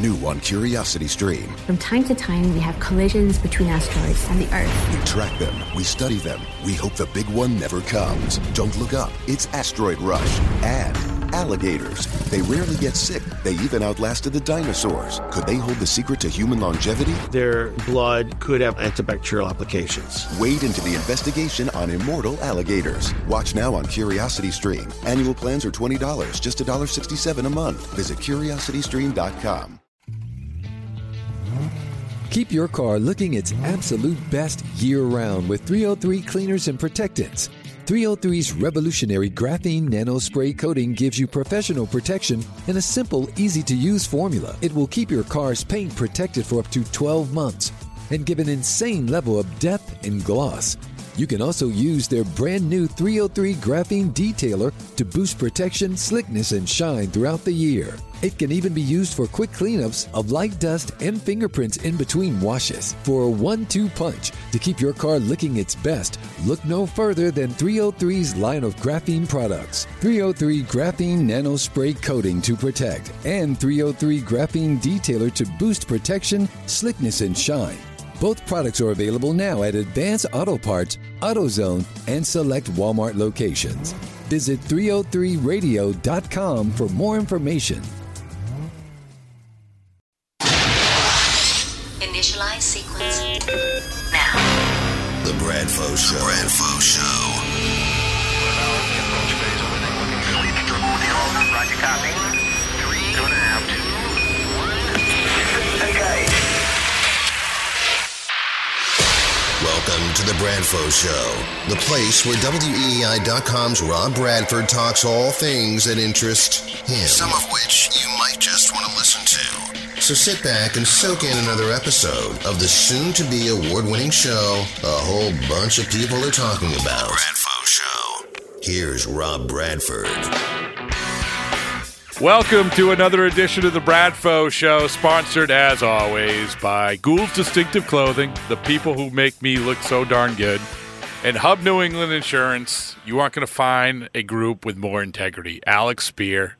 New on Curiosity Stream. From time to time, we have collisions between asteroids and the Earth. We track them, we study them, we hope the big one never comes. Don't look up, it's Asteroid Rush. And alligators. They rarely get sick, they even outlasted the dinosaurs. Could they hold the secret to human longevity? Their blood could have antibacterial applications. Wade into the investigation on immortal alligators. Watch now on Curiosity Stream. Annual plans are $20, just $1.67 a month. Visit curiositystream.com. Keep your car looking its absolute best year round with 303 cleaners and protectants. 303's revolutionary graphene nano spray coating gives you professional protection in a simple, easy to use formula. It will keep your car's paint protected for up to 12 months and give an insane level of depth and gloss. You can also use their brand new 303 graphene detailer to boost protection, slickness, and shine throughout the year. It can even be used for quick cleanups of light dust and fingerprints in between washes. For a one two punch to keep your car looking its best, look no further than 303's line of graphene products 303 Graphene Nano Spray Coating to protect, and 303 Graphene Detailer to boost protection, slickness, and shine. Both products are available now at Advance Auto Parts, AutoZone, and select Walmart locations. Visit 303radio.com for more information. Bradfo Show. Bradfo Show. Welcome to the Bradfo Show, the place where WEEI.com's Rob Bradford talks all things that interest him, some of which you might just want to listen to. So sit back and soak in another episode of the soon to be award winning show a whole bunch of people are talking about. Bradfo Show. Here's Rob Bradford. Welcome to another edition of the Bradfo Show, sponsored as always by Gould's Distinctive Clothing, the people who make me look so darn good, and Hub New England Insurance. You aren't going to find a group with more integrity. Alex Speier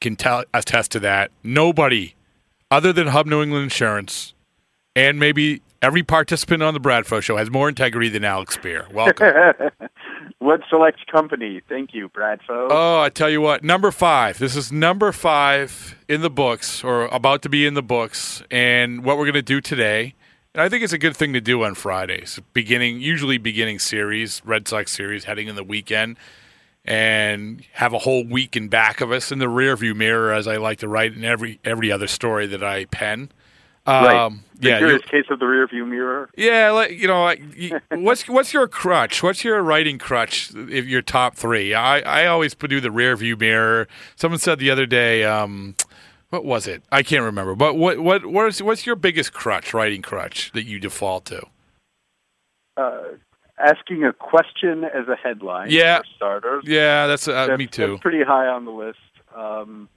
can tell, attest to that. Nobody other than Hub New England Insurance and maybe every participant on the Bradfo Show has more integrity than Alex Speier. Welcome. what select company? Thank you, Bradfo. Oh, I tell you what, number five. This is number five in the books, or about to be in the books. And what we're going to do today, and I think it's a good thing to do on Fridays, beginning usually beginning series, Red Sox series, heading in the weekend, and have a whole week in back of us in the rearview mirror, as I like to write in every every other story that I pen. right. Um, The yeah, curious case of the rearview mirror. yeah, like, you know, like, what's what's your crutch? What's your writing crutch? If your top three, I I always do the rear view mirror. Someone said the other day, um, what was it? I can't remember. But what what what's what's your biggest crutch, writing crutch that you default to? Uh, asking a question as a headline. Yeah. For starters. Yeah, that's uh, That's- me too. That's pretty high on the list. Um,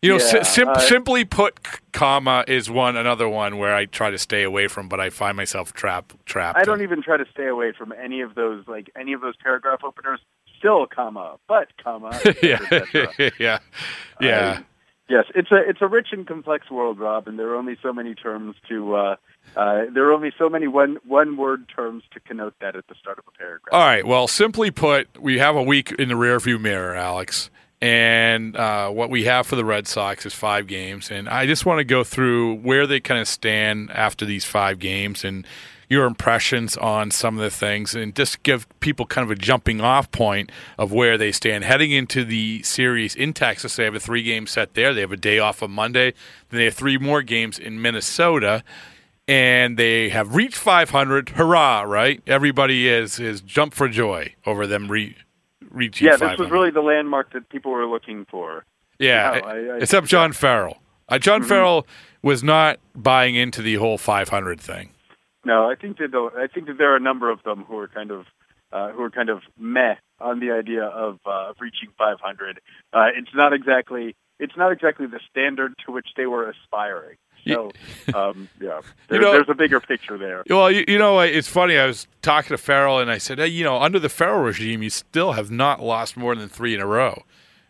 You know, yeah, sim- uh, simply put, comma is one another one where I try to stay away from, but I find myself trapped trapped. I don't even try to stay away from any of those, like any of those paragraph openers. Still, comma, but comma. yeah, yeah, yeah. Yes, it's a it's a rich and complex world, Rob, and there are only so many terms to. Uh, uh, there are only so many one one word terms to connote that at the start of a paragraph. All right. Well, simply put, we have a week in the rearview mirror, Alex. And uh, what we have for the Red Sox is five games. And I just want to go through where they kind of stand after these five games and your impressions on some of the things and just give people kind of a jumping off point of where they stand. Heading into the series in Texas, they have a three game set there. They have a day off on Monday. Then they have three more games in Minnesota and they have reached 500. Hurrah! Right? Everybody is is jump for joy over them re- reaching. yeah, 500. this was really the landmark that people were looking for. yeah. I- I- except John Farrell. Uh, John Mm-hmm. Farrell was not buying into the whole 500 thing. No, I think that the, I think that there are a number of them who are kind of uh, who are kind of meh on the idea of uh, reaching 500. Uh, it's not exactly it's not exactly the standard to which they were aspiring. So, um, yeah, there, know- there's a bigger picture there. Well, you, you know, it's funny. I was talking to Farrell, and I said, hey, you know, under the Farrell regime, you still have not lost more than three in a row.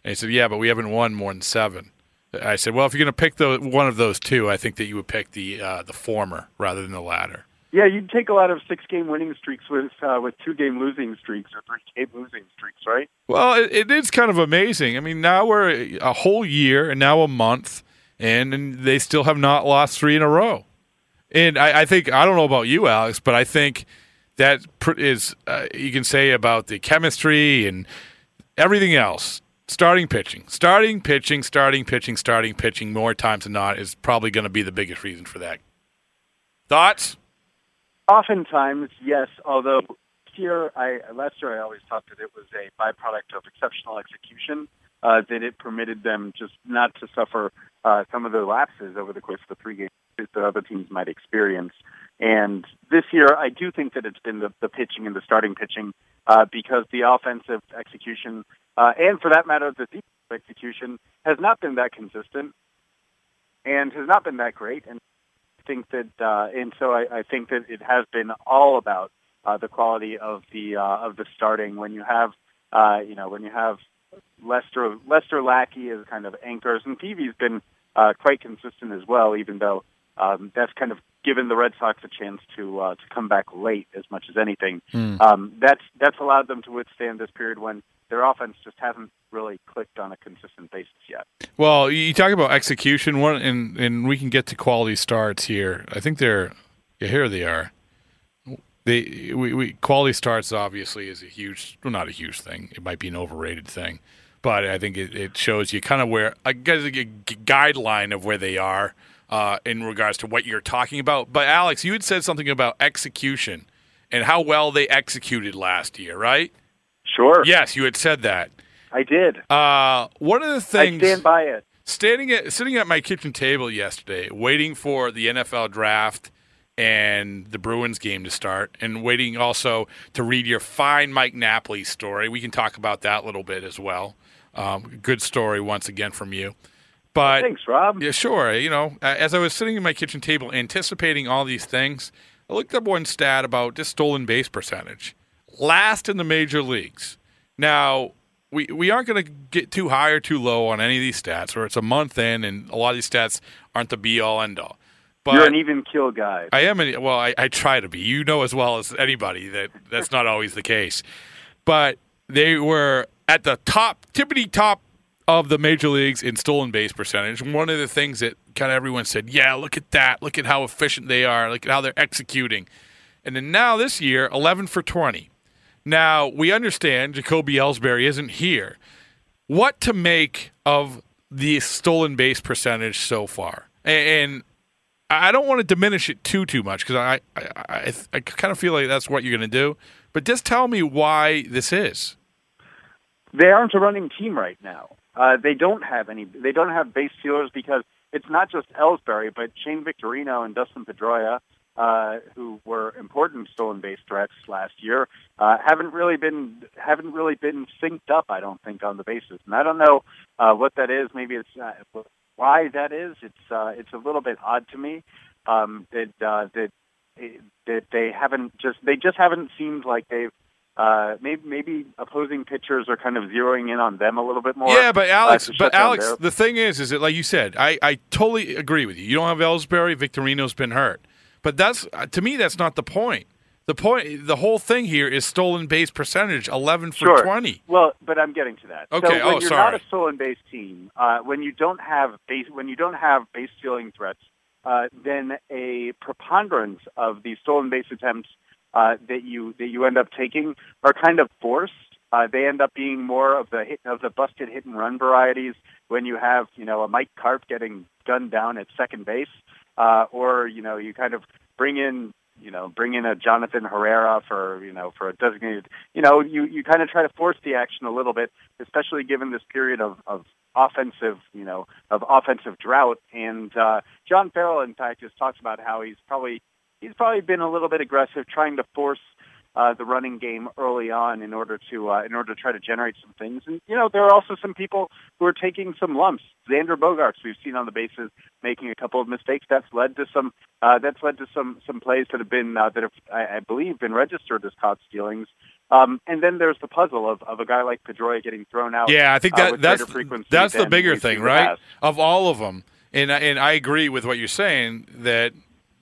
And he said, yeah, but we haven't won more than seven. I said, well, if you're going to pick the one of those two, I think that you would pick the uh, the former rather than the latter. Yeah, you'd take a lot of six-game winning streaks with uh, with two-game losing streaks or three-game losing streaks, right? Well, it, it is kind of amazing. I mean, now we're a whole year and now a month, and, and they still have not lost three in a row. And I, I think I don't know about you, Alex, but I think that is uh, you can say about the chemistry and everything else. Starting pitching, starting pitching, starting pitching, starting pitching more times than not is probably going to be the biggest reason for that. Thoughts? Oftentimes, yes. Although here, I last year I always thought that it was a byproduct of exceptional execution. Uh, that it permitted them just not to suffer uh, some of the lapses over the course of the three games that other teams might experience. And this year, I do think that it's been the, the pitching and the starting pitching uh, because the offensive execution, uh, and for that matter, the defensive execution, has not been that consistent and has not been that great. And I think that, uh, and so I, I think that it has been all about uh, the quality of the uh, of the starting. When you have, uh, you know, when you have Lester Lester Lackey as kind of anchors, and Peavy's been uh, quite consistent as well, even though um, that's kind of given the Red Sox a chance to uh, to come back late as much as anything. Mm. Um, that's that's allowed them to withstand this period when their offense just hasn't really clicked on a consistent basis yet. Well, you talk about execution, one, and and we can get to quality starts here. I think they're yeah, here they are. They we, we quality starts obviously is a huge, well, not a huge thing. It might be an overrated thing, but I think it, it shows you kind of where I guess a guideline of where they are uh, in regards to what you're talking about. But Alex, you had said something about execution and how well they executed last year, right? Sure. Yes, you had said that. I did. Uh, one of the things I stand by it. standing at sitting at my kitchen table yesterday, waiting for the NFL draft and the Bruins game to start, and waiting also to read your fine Mike Napoli story. We can talk about that a little bit as well. Um, good story once again from you. But Thanks, Rob. yeah, sure. You know, as I was sitting at my kitchen table anticipating all these things, I looked up one stat about just stolen base percentage. Last in the major leagues. Now, we, we aren't going to get too high or too low on any of these stats, or it's a month in, and a lot of these stats aren't the be all end all. But You're an even kill guy. I am. An, well, I, I try to be. You know as well as anybody that that's not always the case. But they were at the top, tippity top of the major leagues in stolen base percentage. One of the things that kind of everyone said, "Yeah, look at that. Look at how efficient they are. Look at how they're executing." And then now this year, 11 for 20. Now we understand Jacoby Ellsbury isn't here. What to make of the stolen base percentage so far? And I don't want to diminish it too too much because I, I I I kind of feel like that's what you're going to do. But just tell me why this is. they aren't a running team right now. Uh, they don't have any. They don't have base stealers because it's not just Ellsbury, but Shane Victorino and Dustin Pedroia, uh, who were important stolen base threats last year, uh, haven't really been haven't really been synced up. I don't think on the bases, and I don't know uh, what that is. Maybe it's uh, why that is. It's uh, it's a little bit odd to me um, that uh, that that they haven't just they just haven't seemed like they've uh, maybe maybe opposing pitchers are kind of zeroing in on them a little bit more. Yeah, but Alex, uh, but Alex, their- the thing is, is that like you said, I, I totally agree with you. You don't have Ellsbury, Victorino's been hurt, but that's uh, to me that's not the point. The point, the whole thing here is stolen base percentage, eleven for sure. twenty. Well, but I'm getting to that. Okay, So when oh, you're sorry. not a stolen base team, uh, when you don't have base, when you don't have base stealing threats, uh, then a preponderance of the stolen base attempts uh, that you that you end up taking are kind of forced. Uh, they end up being more of the hit, of the busted hit and run varieties. When you have you know a Mike Carp getting gunned down at second base, uh, or you know you kind of bring in you know bring in a Jonathan Herrera for you know for a designated you know you you kind of try to force the action a little bit, especially given this period of of offensive you know of offensive drought. And uh, John Farrell, in fact, has talked about how he's probably he's probably been a little bit aggressive trying to force uh, the running game early on in order to uh, in order to try to generate some things. And you know there are also some people who are taking some lumps. Xander Bogaerts we've seen on the bases making a couple of mistakes. That's led to some uh, that's led to some some plays that have been uh, that have I, I believe been registered as caught stealings. Um, and then there's the puzzle of, of a guy like Pedroia getting thrown out. Yeah, I think uh, that with that's frequency that's the bigger thing, seen in the right? Of all of them, and I- and I agree with what you're saying that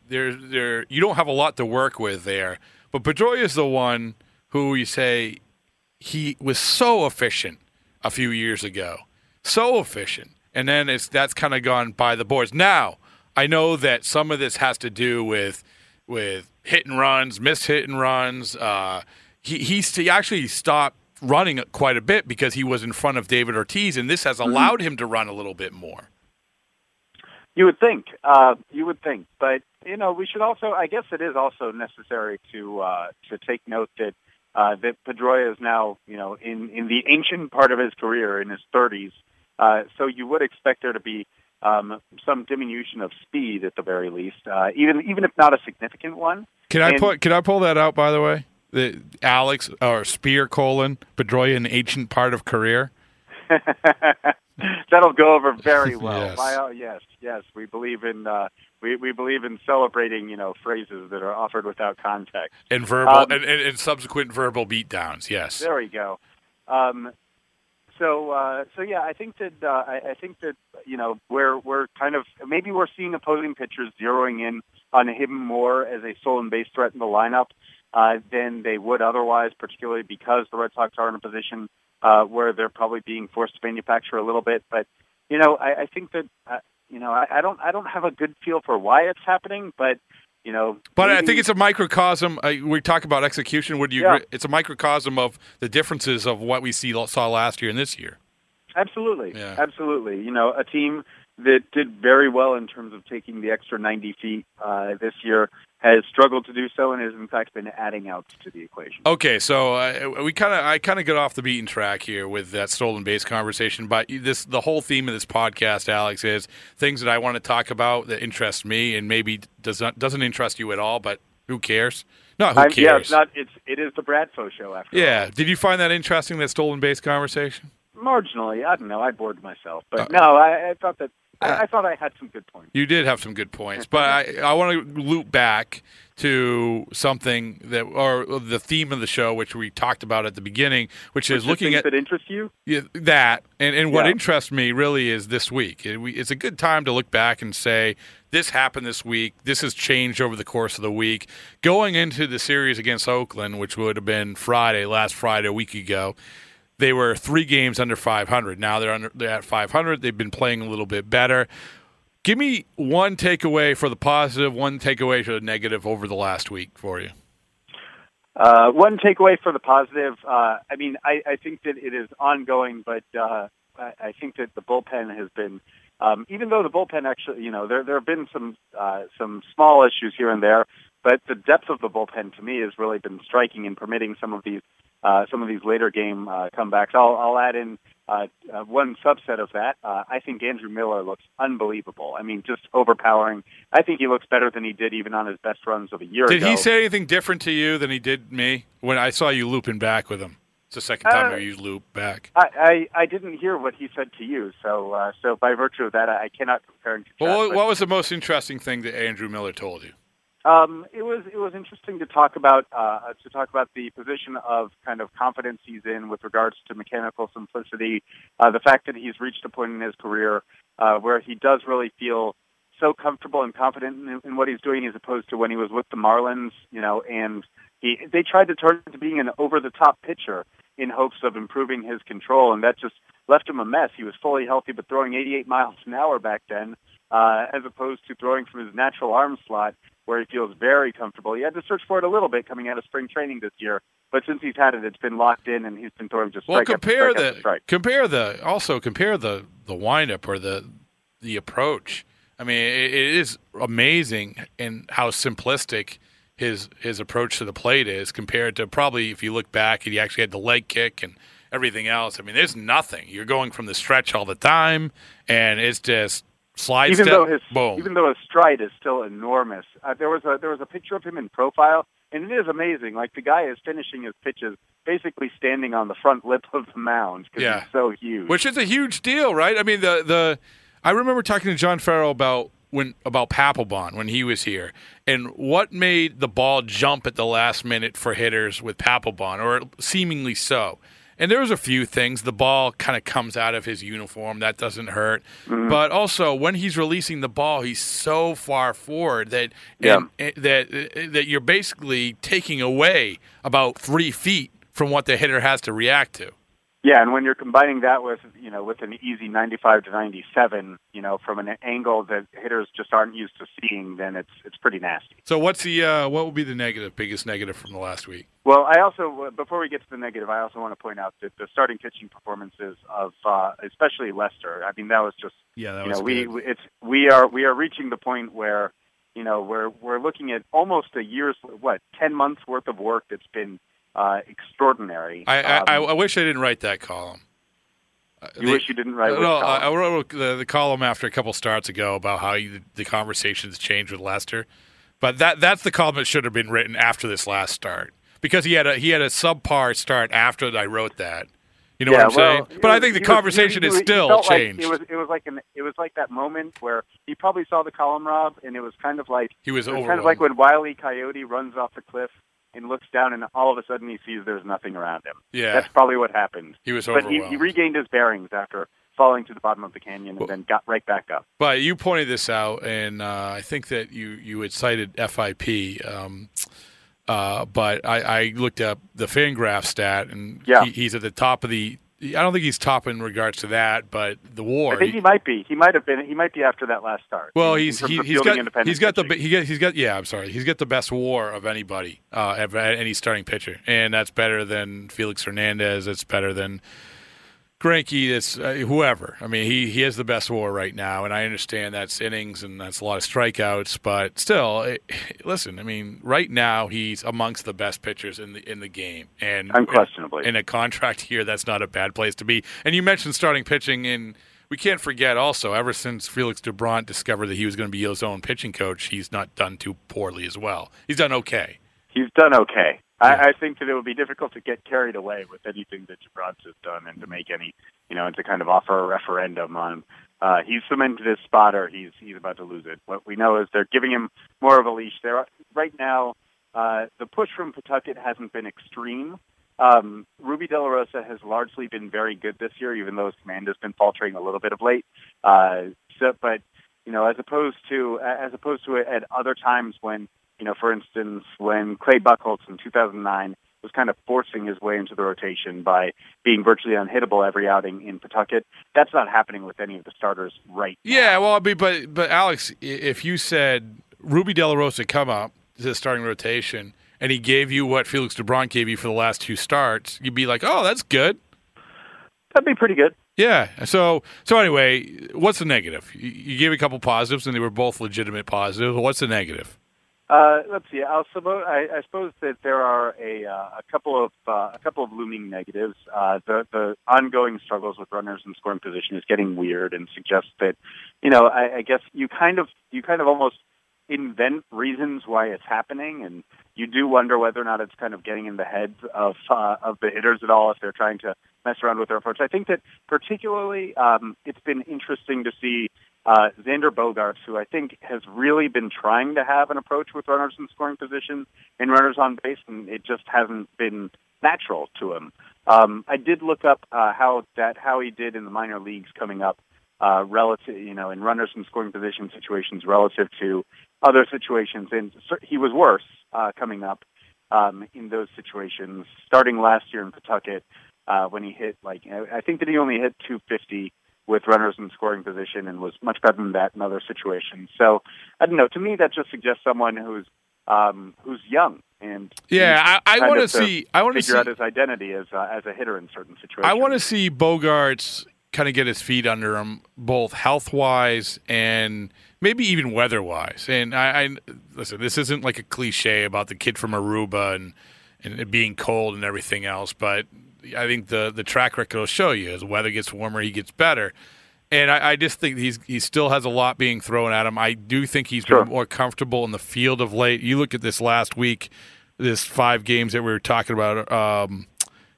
there there you don't have a lot to work with there. But Pedroia is the one who you say he was so efficient a few years ago, so efficient, and then it's that's kind of gone by the boards. Now I know that some of this has to do with with hit and runs, missed hit and runs. Uh, he he, he actually stopped running quite a bit because he was in front of David Ortiz, and this has allowed him to run a little bit more. You would think. Uh, you would think, but you know, we should also. I guess it is also necessary to uh, to take note that uh, that Pedroia is now, you know, in in the ancient part of his career, in his 30s. Uh, so you would expect there to be um, some diminution of speed at the very least, uh, even even if not a significant one. Can I And- put? Can I pull that out? By the way, the Alex or Speier colon Pedroia, an ancient part of career. That'll go over very well. Yes. By all- yes, yes, we believe in uh, we we believe in celebrating, you know, phrases that are offered without context. And verbal Um, and, and, and subsequent verbal beatdowns. Yes. There we go. Um, so uh, so yeah, I think that uh, I, I think that you know we're we're kind of maybe we're seeing opposing pitchers zeroing in on him more as a stolen base threat in the lineup uh, than they would otherwise, particularly because the Red Sox are in a position uh, where they're probably being forced to manufacture a little bit. But you know, I, I think that uh, you know I, I don't I don't have a good feel for why it's happening, but you know, But I think it's a microcosm. Uh, we talk about execution. Would you? Yeah. Agree? It's a microcosm of the differences of what we see saw last year and this year. Absolutely. Yeah. Absolutely. You know, a team that did very well in terms of taking the extra 90 feet uh, this year has struggled to do so and has in fact been adding outs to the equation. Okay, so uh, we kind of I kind of get off the beaten track here with that stolen base conversation, but this the whole theme of this podcast, Alex, is things that I want to talk about that interest me and maybe does not doesn't interest you at all, but who cares? No, who I'm- cares? yeah, it's not. It's it is the Bradfo show after Yeah. Did you find that interesting that stolen base conversation? Marginally, I don't know. I bored myself, but Uh, no, I, I thought that I, uh, I thought I had some good points. You did have some good points, but I, I want to loop back to something that, or the theme of the show, which we talked about at the beginning, which, Which is looking at that interest you. Yeah, that and, and what Yeah. interests me really is this week. It- we- It's a good time to look back and say this happened this week. This has changed over the course of the week. Going into the series against Oakland, which would have been Friday, last Friday, a week ago, they were three games under 500. Now they're under they're at 500. They've been playing a little bit better. Give me one takeaway for the positive, one takeaway for the negative over the last week for you. Uh, one takeaway for the positive. Uh, I mean, I, I think that it is ongoing, but uh, I, think that the bullpen has been, um, even though the bullpen actually, you know, there there have been some uh, some small issues here and there, but the depth of the bullpen to me has really been striking in permitting some of these uh, some of these later game uh, comebacks. I'll, I'll add in uh, uh, one subset of that. Uh, I think Andrew Miller looks unbelievable. I mean, just overpowering. I think he looks better than he did even on his best runs of a year ago. Did ago. he say anything different to you than he did me when I saw you looping back with him? It's the second time Uh, you loop back. I, I, I didn't hear what he said to you, so uh, so by virtue of that, I, cannot compare and contrast. Well, what, what was the most interesting thing that Andrew Miller told you? Um, it was it was interesting to talk about uh, to talk about the position of kind of confidence he's in with regards to mechanical simplicity, uh, the fact that he's reached a point in his career uh, where he does really feel so comfortable and confident in, in what he's doing as opposed to when he was with the Marlins, you know, and he they tried to turn into being an over the top pitcher in hopes of improving his control and that just left him a mess. He was fully healthy but throwing 88 miles an hour back then, uh, as opposed to throwing from his natural arm slot where he feels very comfortable. He had to search for it a little bit coming out of spring training this year, but since he's had it, it's been locked in and he's been throwing just Well, compare the compare the also compare the the windup or the the approach. I mean, it, it is amazing in how simplistic his his approach to the plate is compared to probably if you look back and he actually had the leg kick and everything else. I mean, there's nothing. You're going from the stretch all the time, and it's just slide even step, though his boom. even though his stride is still enormous. Uh, there was a there was a picture of him in profile, and it is amazing. Like the guy is finishing his pitches basically standing on the front lip of the mound because Yeah. he's so huge. which is a huge deal, right? I mean, the the I remember talking to John Farrell about when about Papelbon when he was here, and what made the ball jump at the last minute for hitters with Papelbon, or seemingly so. And there was a few things. The ball kind of comes out of his uniform. That doesn't hurt. Mm-hmm. But also, when he's releasing the ball, he's so far forward that Yeah. and- and- that that you're basically taking away about three feet from what the hitter has to react to. Yeah, and when you're combining that with you know with an easy 95 to 97, you know from an angle that hitters just aren't used to seeing, then it's it's pretty nasty. So what's the uh, what will be the negative, biggest negative from the last week? Well, I also before we get to the negative, I also want to point out that the starting pitching performances of uh, especially Lester. I mean, that was just Yeah, that you was know we good. we- it's we are we are reaching the point where you know we're we're looking at almost a year's what 10 months worth of work that's been uh, extraordinary. I, I, I, Um, I wish I didn't write that column. Uh, you the- wish you didn't write. no, column? I, wrote the, the column after a couple starts ago about how you, the conversations changed with Lester, but that that's the column that should have been written after this last start because he had a he had a subpar start after I wrote that. You know yeah, what I'm well, saying? But I think the he was- conversation he- is he- he still felt like changed. it was it was like an it was like that moment where he probably saw the column Rob, and it was kind of like he was was kind of like when Wiley Coyote runs off the cliff and looks down, and all of a sudden he sees there's nothing around him. yeah, That's probably what happened. he was But he, overwhelmed. he regained his bearings after falling to the bottom of the canyon and then got right back up. But you pointed this out, and uh, I think that you you had cited FIP. Um, uh, but I, I looked up the Fangraph stat, and Yeah. he, he's at the top of the. I don't think he's top in regards to that, but the WAR. I think he might be. He might have been. He might be after that last start. well, he's he, has got he's got the he got, he's got yeah I'm sorry he's got the best WAR of anybody uh, any starting pitcher, and that's better than Felix Hernandez. It's better than Greinke, it's uh, whoever. I mean, he, he has the best WAR right now, and I understand that's innings and that's a lot of strikeouts, but still, it, listen. I mean, right now he's amongst the best pitchers in the in the game, and Unquestionably. in a contract here, that's not a bad place to be. And you mentioned starting pitching, and we can't forget also, ever since Felix Doubront discovered that he was going to be his own pitching coach, he's not done too poorly as well. He's done okay. He's done okay. I, I think that it would be difficult to get carried away with anything that Doubront has done and to make any, you know, and to kind of offer a referendum on. Uh, he's cemented his spot, or he's he's about to lose it. What we know is they're giving him more of a leash. There right now, uh, the push from Pawtucket hasn't been extreme. Um, Rubby De La Rosa has largely been very good this year, even though his command has been faltering a little bit of late. Uh, so, but you know, as opposed to as opposed to at other times when you know, for instance, when Clay Buchholz in 2009 was kind of forcing his way into the rotation by being virtually unhittable every outing in Pawtucket, that's not happening with any of the starters right now. Yeah, well, I mean, but but Alex, if you said Rubby De La Rosa come up to the starting rotation and he gave you what Felix Doubront gave you for the last two starts, you'd be like, oh, that's good. That'd be pretty good. Yeah. So so anyway, what's the negative? You, you gave a couple positives, and they were both legitimate positives. What's the negative? Uh, let's see. I'll suppo- I, I suppose that there are a, uh, a couple of uh, a couple of looming negatives. Uh, the the ongoing struggles with runners in scoring position is getting weird and suggests that, you know, I, I guess you kind of you kind of almost invent reasons why it's happening, and you do wonder whether or not it's kind of getting in the heads of uh, of the hitters at all if they're trying to mess around with their approach. I think that particularly um, it's been interesting to see uh, Xander Bogaerts, who I think has really been trying to have an approach with runners in scoring position and runners on base, and it just hasn't been natural to him. Um, I did look up uh, how that how he did in the minor leagues coming up uh, relative, you know, in runners in scoring position situations relative to other situations, and he was worse uh, coming up um, in those situations. Starting last year in Pawtucket, uh, when he hit like I I think that he only hit 250 with runners in scoring position and was much better than that in other situations. So I don't know. To me, that just suggests someone who's um, who's young and Yeah, I, I want to see. I want to figure see. out his identity as uh, as a hitter in certain situations. I want to see Bogaerts kind of get his feet under him, both health wise and maybe even weather wise. And I, I listen. This isn't like a cliche about the kid from Aruba and and it being cold and everything else, but I think the the track record will show you as the weather gets warmer, he gets better. And I, I just think he's he still has a lot being thrown at him. I do think he's Sure. been more comfortable in the field of late. You look at this last week, this five games that we were talking about, um,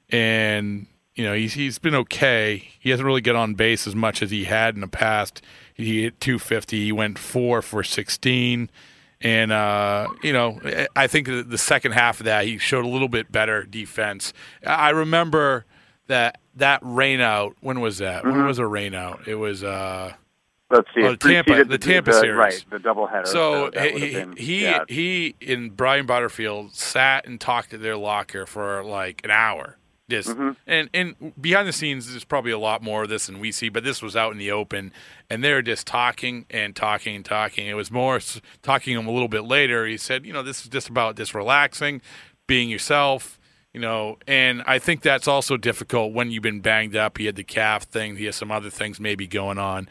and you know he's he's been okay. He hasn't really got on base as much as he had in the past. He hit 250. He went four for 16. And, uh, you know, I think the second half of that, he showed a little bit better defense. I remember that that rain out. When was that? Mm-hmm. When was a rain out? It was. Uh, Let's see. Oh, Tampa- preceded the Tampa the, series. right? The doubleheader. So would he been- he yeah. he and Brian Butterfield sat and talked at their locker for like an hour. Just Mm-hmm. and and behind the scenes, there's probably a lot more of this than we see, but this was out in the open, and they're just talking and talking and talking. It was more talking to him a little bit later. He said, you know, this is just about just relaxing, being yourself. You know, and I think that's also difficult when you've been banged up. He had the calf thing. He has some other things maybe going on.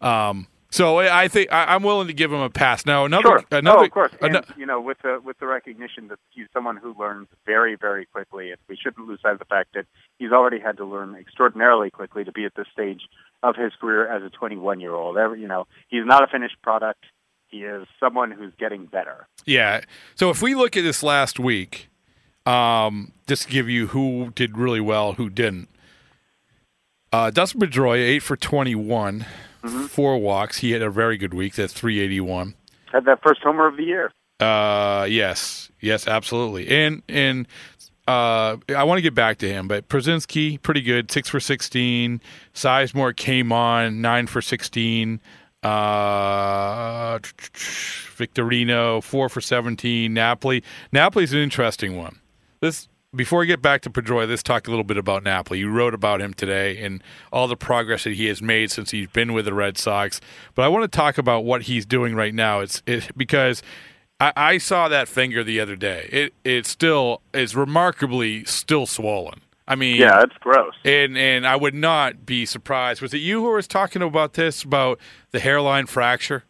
Um, so I I think I, I'm willing to give him a pass. Now another Sure. another no, of course. And, you know, with the with the recognition that he's someone who learns very, very quickly, and we shouldn't lose sight of the fact that he's already had to learn extraordinarily quickly to be at this stage of his career as a 21 year old. You know, he's not a finished product. He is someone who's getting better. yeah. So if we look at this last week, um, just to give you who did really well, who didn't. Uh, Dustin Pedroia, eight for 21, four walks. He had a very good week. That's 381. Had that first homer of the year. Uh, yes, yes, absolutely. And and uh, I want to get back to him, but Pierzynski pretty good, six for sixteen. Sizemore came on nine for sixteen. Uh, Victorino four for seventeen. Napoli, Napoli's an interesting one. This before we get back to Pedroia, let's talk a little bit about Napoli. You wrote about him today and all the progress that he has made since he's been with the Red Sox. But I want to talk about what he's doing right now. It's it, because I, I saw that finger the other day. It it still is remarkably still swollen. I mean, Yeah, it's gross. and and I would not be surprised. Was it you who was talking about this about the hairline fracture?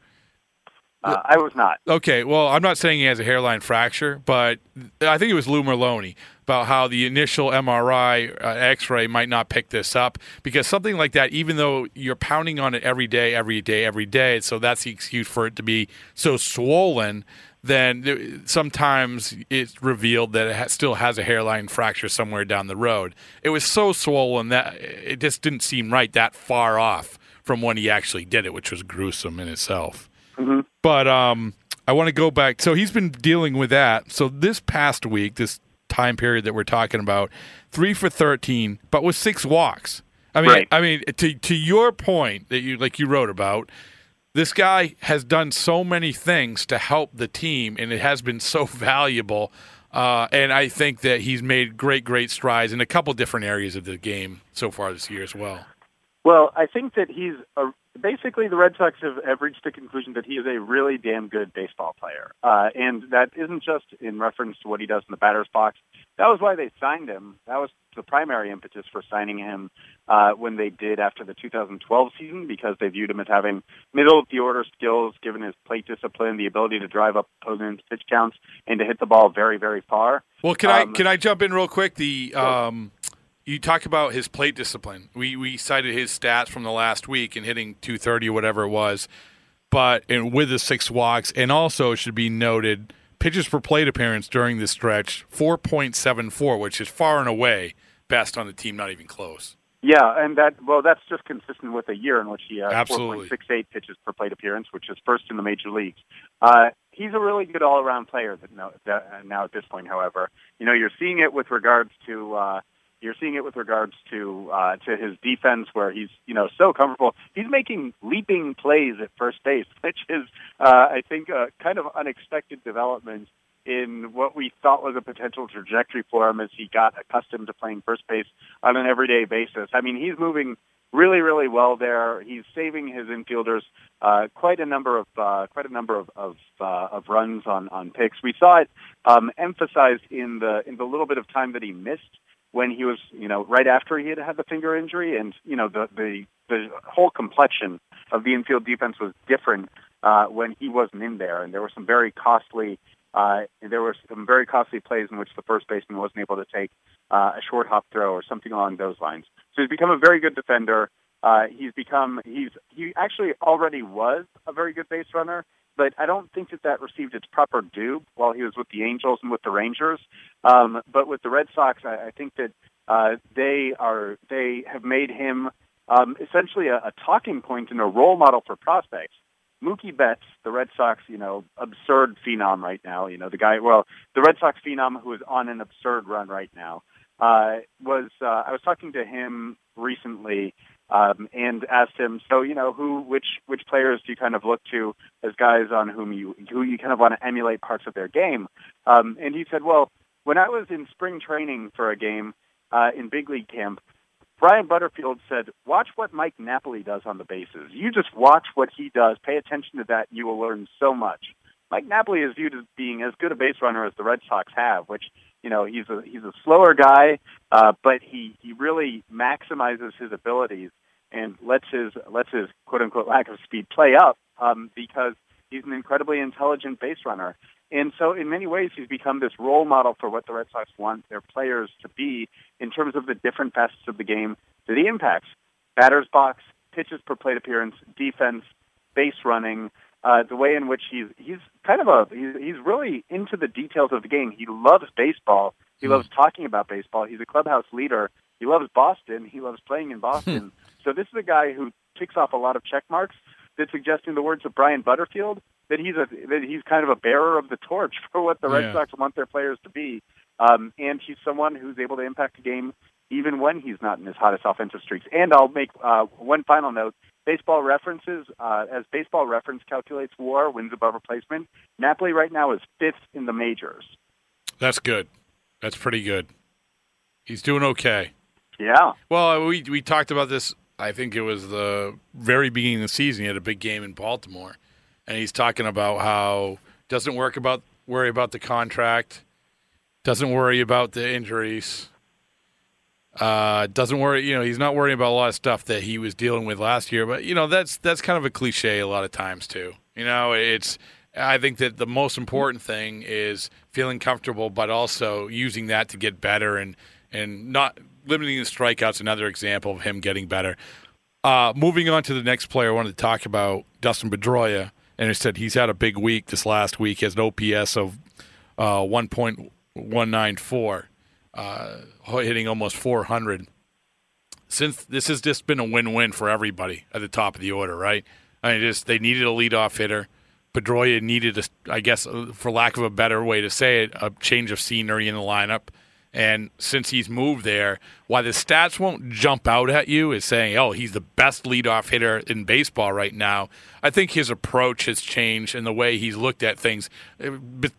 Uh, I was not. Okay, well, I'm not saying he has a hairline fracture, but I think it was Lou Merloni about how the initial MRI uh, X-ray might not pick this up because something like that, even though you're pounding on it every day, every day, every day, so that's the excuse for it to be so swollen. Then sometimes it's revealed that it ha- still has a hairline fracture somewhere down the road. It was so swollen that it just didn't seem right that far off from when he actually did it, which was gruesome in itself. But um, I want to go back. So he's been dealing with that. So this past week, this time period that we're talking about, three for thirteen, but with six walks. I mean, Right. I mean, to to your point that you like you wrote about, this guy has done so many things to help the team, and it has been so valuable. Uh, and I think that he's made great, great strides in a couple different areas of the game so far this year as well. Well, I think that he's a, basically the Red Sox have, have reached the conclusion that he is a really damn good baseball player, uh, and that isn't just in reference to what he does in the batter's box. That was why they signed him. That was the primary impetus for signing him uh, when they did after the 2012 season, because they viewed him as having middle of the order skills, given his plate discipline, the ability to drive up opponents' pitch counts, and to hit the ball very, very far. Well, can I Um, can I jump in real quick? The um, you talk about his plate discipline. We we cited his stats from the last week and hitting 230 or whatever it was, but and with the six walks, and also it should be noted pitches per plate appearance during this stretch 4.74, which is far and away best on the team, not even close. Yeah, and that well, that's just consistent with a year in which he had Absolutely. 4.68 pitches per plate appearance, which is first in the major leagues. Uh, he's a really good all-around player. That now, that, uh, now at this point, however, you know you're seeing it with regards to uh, you're seeing it with regards to uh, to his defense, where he's you know so comfortable. He's making leaping plays at first base, which is uh, I think a kind of unexpected development in what we thought was a potential trajectory for him as he got accustomed to playing first base on an everyday basis. I mean, he's moving really, really well there. He's saving his infielders uh, quite a number of uh, quite a number of of, uh, of runs on on picks. We saw it um, emphasized in the in the little bit of time that he missed when he was, you know, right after he had had the finger injury, and you know the the the whole complexion of the infield defense was different uh, when he wasn't in there, and there were some very costly uh, there were some very costly plays in which the first baseman wasn't able to take uh, a short hop throw or something along those lines. So he's become a very good defender. Uh, he's become he's he actually already was a very good base runner, but I don't think that that received its proper due while he was with the Angels and with the Rangers. Um, but with the Red Sox, I, I think that uh, they are they have made him um, essentially a, a talking point and a role model for prospects. Mookie Betts, the Red Sox, you know, absurd phenom right now. You know, the guy, well, the Red Sox phenom who is on an absurd run right now, uh, was, uh, I was talking to him recently, um, and asked him, so, you know, who, which, which players do you kind of look to as guys on whom you, who you kind of want to emulate parts of their game? Um, and he said, well, when I was in spring training for a game, uh, in big league camp, Brian Butterfield said, watch what Mike Napoli does on the bases. You just watch what he does. Pay attention to that. You will learn so much. Mike Napoli is viewed as being as good a base runner as the Red Sox have, which, you know, he's a, he's a slower guy, uh, but he, he really maximizes his abilities and lets his, lets his quote unquote lack of speed play up, um, because he's an incredibly intelligent base runner. And so in many ways, he's become this role model for what the Red Sox want their players to be in terms of the different facets of the game that he impacts. Batter's box, pitches per plate appearance, defense, base running, uh, the way in which he's, he's kind of a, he's, he's really into the details of the game. He loves baseball. He loves talking about baseball. He's a clubhouse leader. He loves Boston. He loves playing in Boston. so this is a guy who ticks off a lot of check marks that suggest, in the words of Brian Butterfield, that he's a that he's kind of a bearer of the torch for what the Red Yeah. Sox want their players to be, um, and he's someone who's able to impact the game even when he's not in his hottest offensive streaks. And I'll make uh, one final note: baseball references, uh, as Baseball Reference calculates WAR wins above replacement. Napoli right now is fifth in the majors. That's good. That's pretty good. He's doing okay. Yeah, Well, we we talked about this. I think it was the very beginning of the season. He had a big game in Baltimore, and he's talking about how doesn't work about worry about the contract, doesn't worry about the injuries, uh, doesn't worry. You know, he's not worrying about a lot of stuff that he was dealing with last year. But you know, that's that's kind of a cliche a lot of times too. You know, it's. I think that the most important thing is feeling comfortable, but also using that to get better and and not limiting the strikeouts. Another example of him getting better. Uh, moving on to the next player, I wanted to talk about Dustin Pedroia, and it said he's had a big week this last week. He has an OPS of uh, 1.194, uh, hitting almost 400. Since this has just been a win-win for everybody at the top of the order, right? I mean, just they needed a leadoff hitter. Pedroia needed, a, I guess, uh, for lack of a better way to say it, a change of scenery in the lineup. And since he's moved there, why the stats won't jump out at you is saying, oh, he's the best leadoff hitter in baseball right now. I think his approach has changed and the way he's looked at things, uh,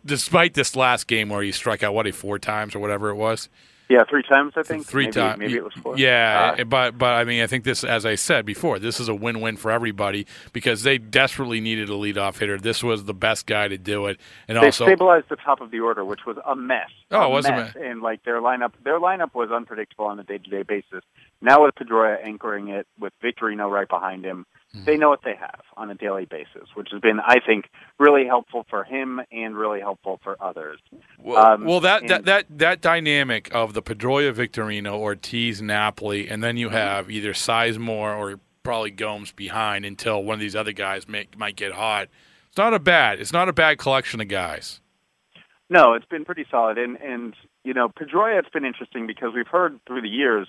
despite this last game where he struck out, what, four times or whatever it was? Yeah, three times I think. Three times. Maybe it was four. Yeah, Uh, but but I mean, I think this, as I said before, this is a win-win for everybody because they desperately needed a leadoff hitter. This was the best guy to do it, and they also stabilized the top of the order, which was a mess. Oh, it was a mess. And like their lineup, their lineup was unpredictable on a day-to-day basis. Now with Pedroia anchoring it, with Victorino right behind him. They know what they have on a daily basis, which has been, I think, really helpful for him and really helpful for others. Well, Um, well that, that and- that that dynamic of the Pedroia, Victorino, Ortiz, Napoli, and then you have either Sizemore or probably Gomes behind until one of these other guys may, might get hot. It's not a bad. It's not a bad collection of guys. No, it's been pretty solid, and and you know Pedroia, it's been interesting because we've heard through the years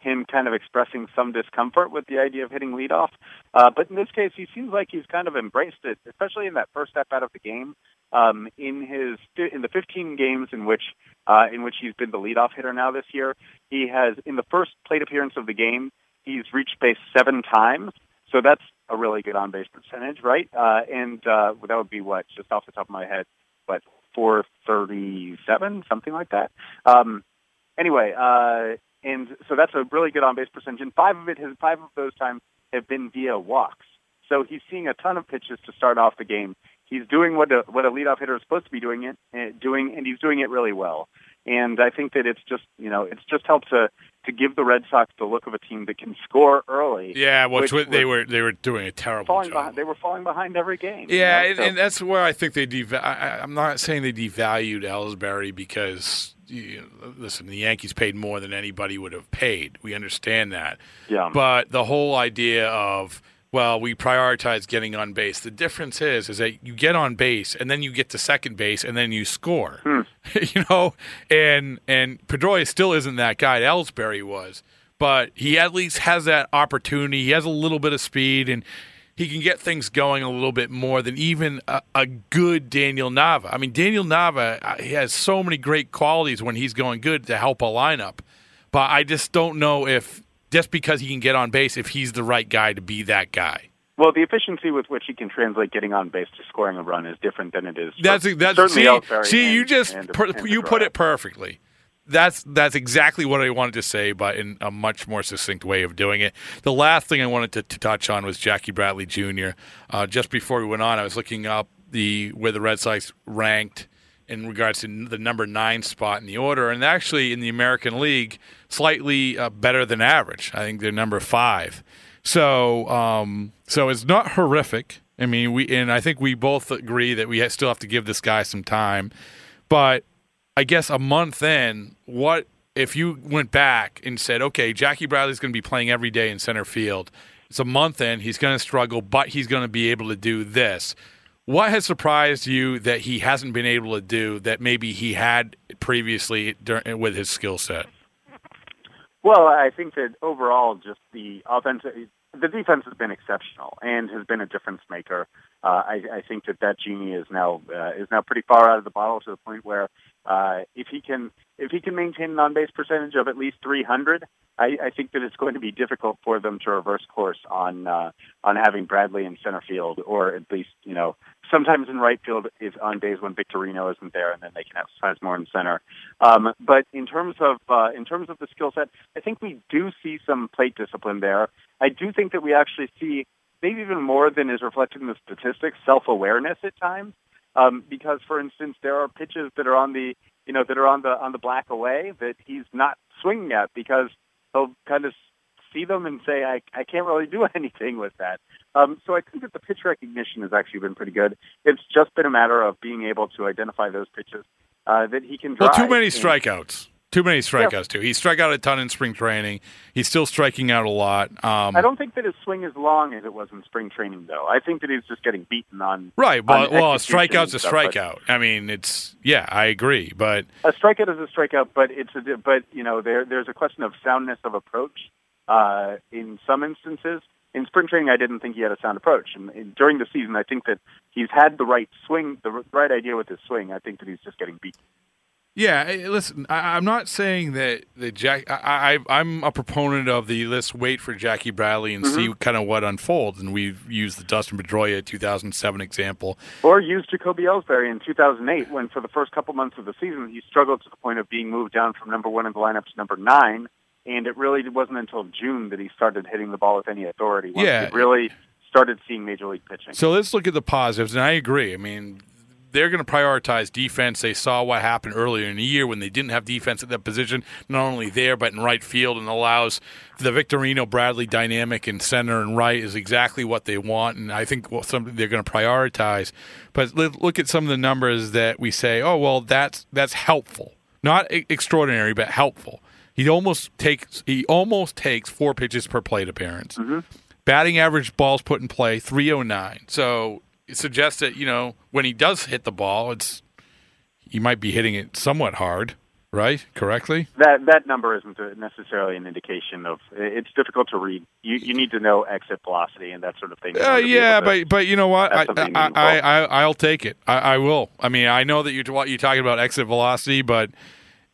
him kind of expressing some discomfort with the idea of hitting leadoff, uh, but in this case, he seems like he's kind of embraced it, especially in that first step out of the game. Um, in his in the 15 games in which uh, in which he's been the leadoff hitter now this year, he has in the first plate appearance of the game, he's reached base seven times. So that's a really good on base percentage, right? Uh, and uh, that would be what just off the top of my head, what 437, something like that. Um, anyway, uh, and so that's a really good on base percentage. And five of it, has five of those times have been via walks. So he's seeing a ton of pitches to start off the game. He's doing what a what a leadoff hitter is supposed to be doing it, uh, doing, and he's doing it really well. And I think that it's just you know it's just helped to to give the Red Sox the look of a team that can score early. Yeah, which, Which they were they were doing a terrible job. behind. They were falling behind every game. you Yeah, know? and, So- and that's where I think they deva- I, I- I'm not saying they devalued Ellsbury because you know, listen, the Yankees paid more than anybody would have paid. We understand that. Yeah. But the whole idea of well, we prioritize getting on base. The difference is is that you get on base and then you get to second base and then you score. Hmm. you know, and and Pedroia still isn't that guy. Ellsbury was. but he at least has that opportunity. He has a little bit of speed and he can get things going a little bit more than even a, a good Daniel Nava. I mean, Daniel Nava uh, he has so many great qualities when he's going good to help a lineup, but I just don't know if just because he can get on base, if he's the right guy to be that guy. Well, the efficiency with which he can translate getting on base to scoring a run is different than it is. That's that's see, see and- you just and- per, and you put it perfectly. That's that's exactly what I wanted to say, but in a much more succinct way of doing it. The last thing I wanted to, to touch on was Jackie Bradley Jr. Uh, just before we went on, I was looking up the where the Red Sox ranked in regards to the number nine spot in the order, and actually in the American League, slightly uh, better than average. I think they're number five. So, um, so it's not horrific. I mean, we and I think we both agree that we still have to give this guy some time. But I guess a month in, what if you went back and said, okay, Jackie Bradley's going to be playing every day in center field. It's a month in, he's going to struggle, but he's going to be able to do this. What has surprised you that he hasn't been able to do that maybe he had previously with his skill set? Well, I think that overall, just the offense, the defense has been exceptional and has been a difference maker. Uh, I, I think that that genie is now uh, is now pretty far out of the bottle to the point where uh, if he can if he can maintain an on base percentage of at least 300, I, I think that it's going to be difficult for them to reverse course on uh, on having Bradley in center field or at least you know sometimes in right field is on days when Victorino isn't there, and then they can have Sizemore in center. Um, but in terms of uh, in terms of the skill set, I think we do see some plate discipline there. I do think that we actually see maybe even more than is reflected in the statistics, self-awareness at times. Um, because, for instance, there are pitches that are on the you know that are on the on the black away that he's not swinging at because he'll kind of see them and say, I, I can't really do anything with that. Um, so I think that the pitch recognition has actually been pretty good. It's just been a matter of being able to identify those pitches uh, that he can drive. Well, too many And- strikeouts. Too many strikeouts too. He struck out a ton in spring training. He's still striking out a lot. Um, I don't think that his swing is long as it was in spring training, though. I think that he's just getting beaten on right, but on well, a strikeout's a stuff, but- strikeout. I mean, it's yeah, I agree, but a strikeout is a strikeout, but it's a but you know there there's a question of soundness of approach uh, in some instances. In spring training, I didn't think he had a sound approach, and, and during the season, I think that he's had the right swing, the right idea with his swing. I think that he's just getting beat. Yeah, listen, I, I'm not saying that that Jack. I, I I'm a proponent of the let's wait for Jackie Bradley and see kind of what unfolds. And we've used the Dustin Pedroia 2007 example. Or use Jacoby Ellsbury in 2008, when for the first couple months of the season he struggled to the point of being moved down from number one in the lineup to number nine, and it really wasn't until June that he started hitting the ball with any authority. Once Yeah. he really started seeing major league pitching. So let's look at the positives, and I agree. I mean, they're going to prioritize defense. They saw what happened earlier in the year when they didn't have defense at that position, not only there but in right field, and allows the Victorino Bradley dynamic in center and right is exactly what they want, and I think well, something they're going to prioritize. But look at some of the numbers that we say, oh well, that's that's helpful, not extraordinary, but helpful. He almost takes he almost takes four pitches per plate appearance. Batting average balls put in play 309. So it suggests that, you know, when he does hit the ball, it's he might be hitting it somewhat hard, right? Correctly? That that number isn't necessarily an indication of. It's difficult to read. You you need to know exit velocity and that sort of thing. Uh, order to be yeah, but but you know what? I I, I I I'll take it. I, I will. I mean, I know that you're what you're talking about exit velocity, but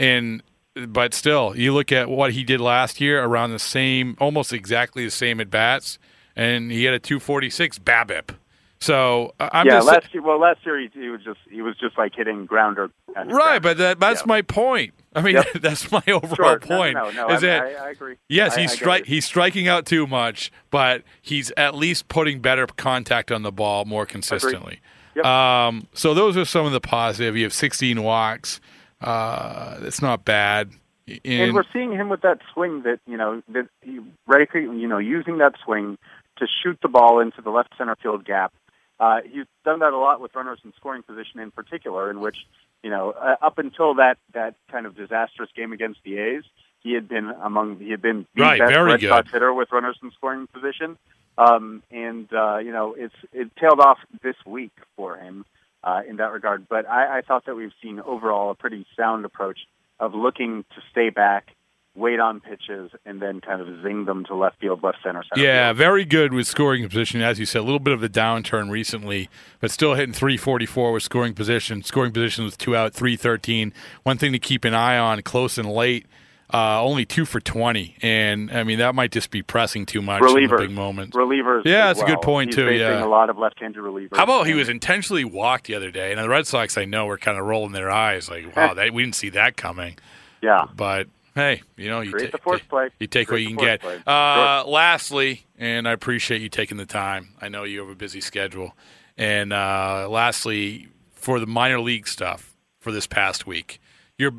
in but still, you look at what he did last year around the same, almost exactly the same at bats, and he had a 246 BABIP. So I'm yeah, just last year. Well, last year he, he was just he was just like hitting grounder. Right, but that, that's Yeah. my point. I mean, Yep. that's my overall Sure. Point. No, no, no, is I, that I, I agree. yes, I- he's stri- he's striking out too much, but he's at least putting better contact on the ball more consistently. Yep. Um, so those are some of the positive. You have 16 walks. Uh, that's not bad. And And, we're seeing him with that swing that you know that he radically you know using that swing to shoot the ball into the left center field gap. Uh, he's done that a lot with runners in scoring position in particular, in which you know uh, up until that that kind of disastrous game against the A's, he had been among he had been the Right, best very Red good. Sox hitter with runners in scoring position. Um, and uh, you know it's it tailed off this week for him uh, in that regard. But I, I thought that we've seen overall a pretty sound approach of looking to stay back wait on pitches, and then kind of zing them to left field, left center, center Yeah, field. very good with scoring position. As you said, a little bit of a downturn recently, but still hitting 344 with scoring position. Scoring position with two out, 313. One thing to keep an eye on, close and late, uh, only two for 20. And, I mean, that might just be pressing too much in Relievers, big moments. relievers. Yeah, that's a good point, He's too, yeah. a lot of left-handed relievers. How about he was intentionally walked the other day? And the Red Sox, I know, were kind of rolling their eyes like, wow, that, we didn't see that coming. Yeah. But hey, you know, you, Create ta- the play. you take what you can get. Uh, Lastly, and I appreciate you taking the time. I know you have a busy schedule. And uh, lastly, for the minor league stuff for this past week, your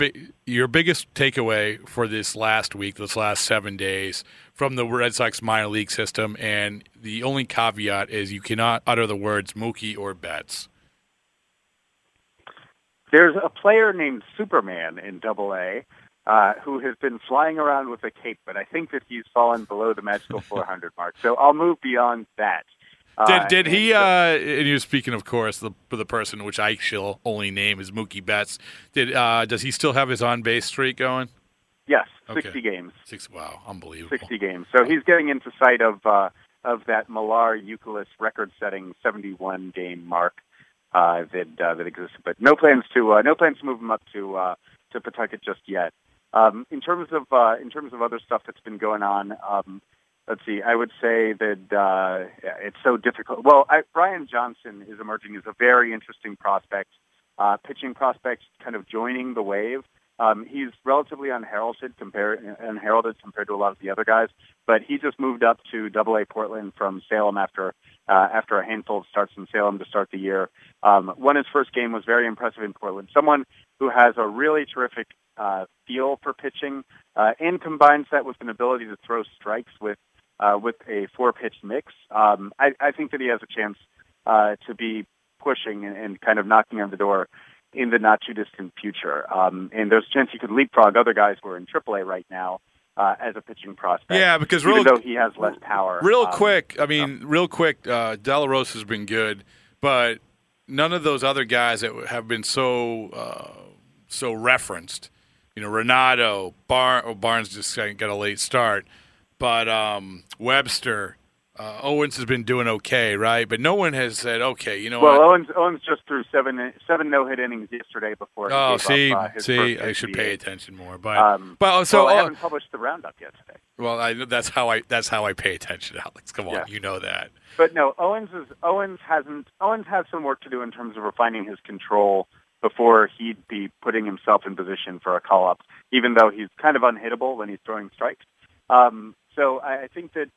your biggest takeaway for this last week, this last seven days from the Red Sox minor league system, and the only caveat is you cannot utter the words Mookie or Betts. There's a player named Superman in Double A uh, who has been flying around with a cape, but I think that he's fallen below the magical 400 mark. So I'll move beyond that. Did, Uh, did he? and- Uh, and you're speaking, of course, the the person which I shall only name is Mookie Betts. Did uh, does he still have his on base streak going? yes, Okay. 60 games. Six. Wow, unbelievable. 60 games. So he's getting into sight of uh, of that Millar Euclid record-setting 71 game mark uh, that uh, that exists. But no plans to uh, no plans to move him up to uh, to Pawtucket just yet. Um, in terms of uh, in terms of other stuff that's been going on, um, let's see. I would say that uh, it's so difficult. Well, I, Brian Johnson is emerging as a very interesting prospect, uh, pitching prospect, kind of joining the wave. Um, he's relatively unheralded compared unheralded compared to a lot of the other guys, but he just moved up to Double A Portland from Salem after uh, after a handful of starts in Salem to start the year. Um, won his first game was very impressive in Portland. Someone who has a really terrific uh, feel for pitching uh, and combines that with an ability to throw strikes with uh, with a four pitch mix. Um, I, I think that he has a chance uh, to be pushing and, and kind of knocking on the door in the not too distant future. Um, and there's a chance he could leapfrog other guys who are in AAA right now uh, as a pitching prospect. Yeah, because even real- though he has less power. Real um, quick, I mean, real quick. Uh, De La Rosa has been good, but none of those other guys that have been so uh, so referenced. You know, Ranaudo, Bar- oh, Barnes just got a late start, but um, Webster, uh, Owens has been doing okay, right? But no one has said, okay, you know Well, what? Owens Owens just threw seven seven no hit innings yesterday before. Oh, see, up, uh, see, I should pay attention more. But, Um, but so well, I uh, haven't published the roundup yet today. well, I, that's how I that's how I pay attention, Alex. Come on, Yeah. you know that. But no, Owens is Owens hasn't Owens has some work to do in terms of refining his control before he'd be putting himself in position for a call up, even though he's kind of unhittable when he's throwing strikes. Um, so I, think that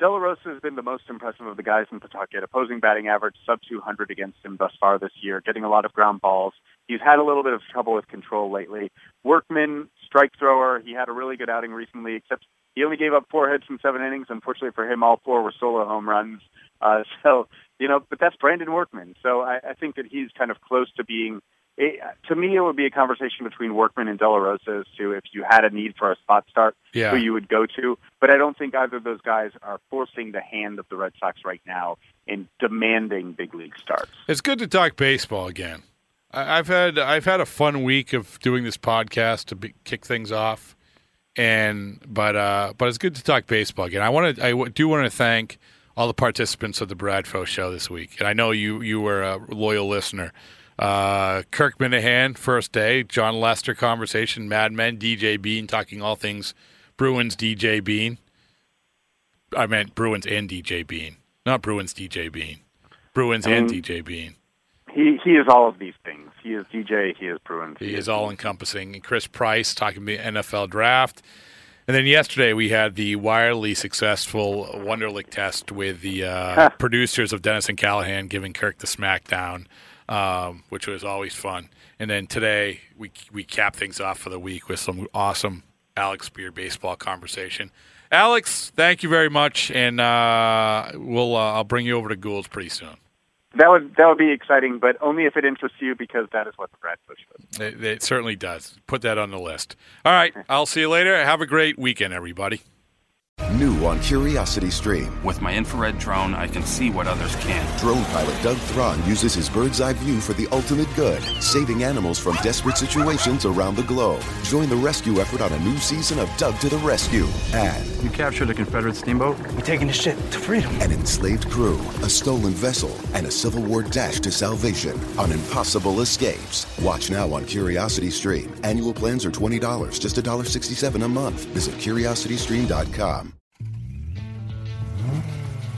De La Rosa has been the most impressive of the guys in Pawtucket. Opposing batting average sub 200 against him thus far this year, getting a lot of ground balls. He's had a little bit of trouble with control lately. Workman, strike thrower. He had a really good outing recently, except he only gave up four hits in seven innings. Unfortunately for him, all four were solo home runs. Uh, so, you know, but that's Brandon Workman. So I, I think that he's kind of close to being. It, to me, it would be a conversation between Workman and De La Rosa as to if you had a need for a spot start, Yeah. who you would go to. But I don't think either of those guys are forcing the hand of the Red Sox right now in demanding big league starts. It's good to talk baseball again. I- I've had I've had a fun week of doing this podcast to be, kick things off, and but uh, but it's good to talk baseball again. I want to I do want to thank all the participants of the Bradfo show this week, and I know you you were a loyal listener. Uh, Kirk Minihane, first day. Jon Lester conversation. Mad Men. DJ Bean talking all things Bruins. DJ Bean. I meant Bruins and DJ Bean, not Bruins DJ Bean. Bruins and Um, DJ Bean. He he is all of these things. He is DJ. He is Bruins. He is all encompassing. And Chris Price talking the NFL draft. And then yesterday we had the wildly successful Wonderlic test with the uh, producers of Dennis and Callahan giving Kirk the smackdown, um, which was always fun. And then today we we cap things off for the week with some awesome Alex Speier baseball conversation. Alex, thank you very much, and uh, we'll uh, I'll bring you over to Gould's pretty soon. That would that would be exciting, but only if it interests you because that is what the Brad Bush is. It, it certainly does. Put that on the list. All right. I'll see you later. Have a great weekend, everybody. New on Curiosity Stream. With my infrared drone, I can see what others can't. Drone pilot Doug Thron uses his bird's eye view for the ultimate good, saving animals from desperate situations around the globe. Join the rescue effort on a new season of Doug to the Rescue. And you captured a Confederate steamboat? We're taking the ship to freedom. An enslaved crew, a stolen vessel, and a Civil War dash to salvation on impossible escapes. Watch now on Curiosity Stream. Annual plans are $20, just $1.67 a month. Visit curiositystream.com.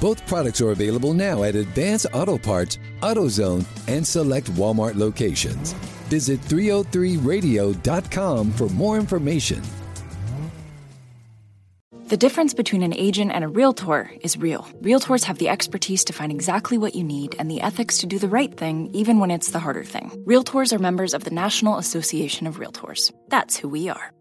Both products are available now at Advance Auto Parts, AutoZone, and select Walmart locations. Visit 303radio.com for more information. The difference between an agent and a realtor is real. Realtors have the expertise to find exactly what you need and the ethics to do the right thing, even when it's the harder thing. Realtors are members of the National Association of Realtors. That's who we are.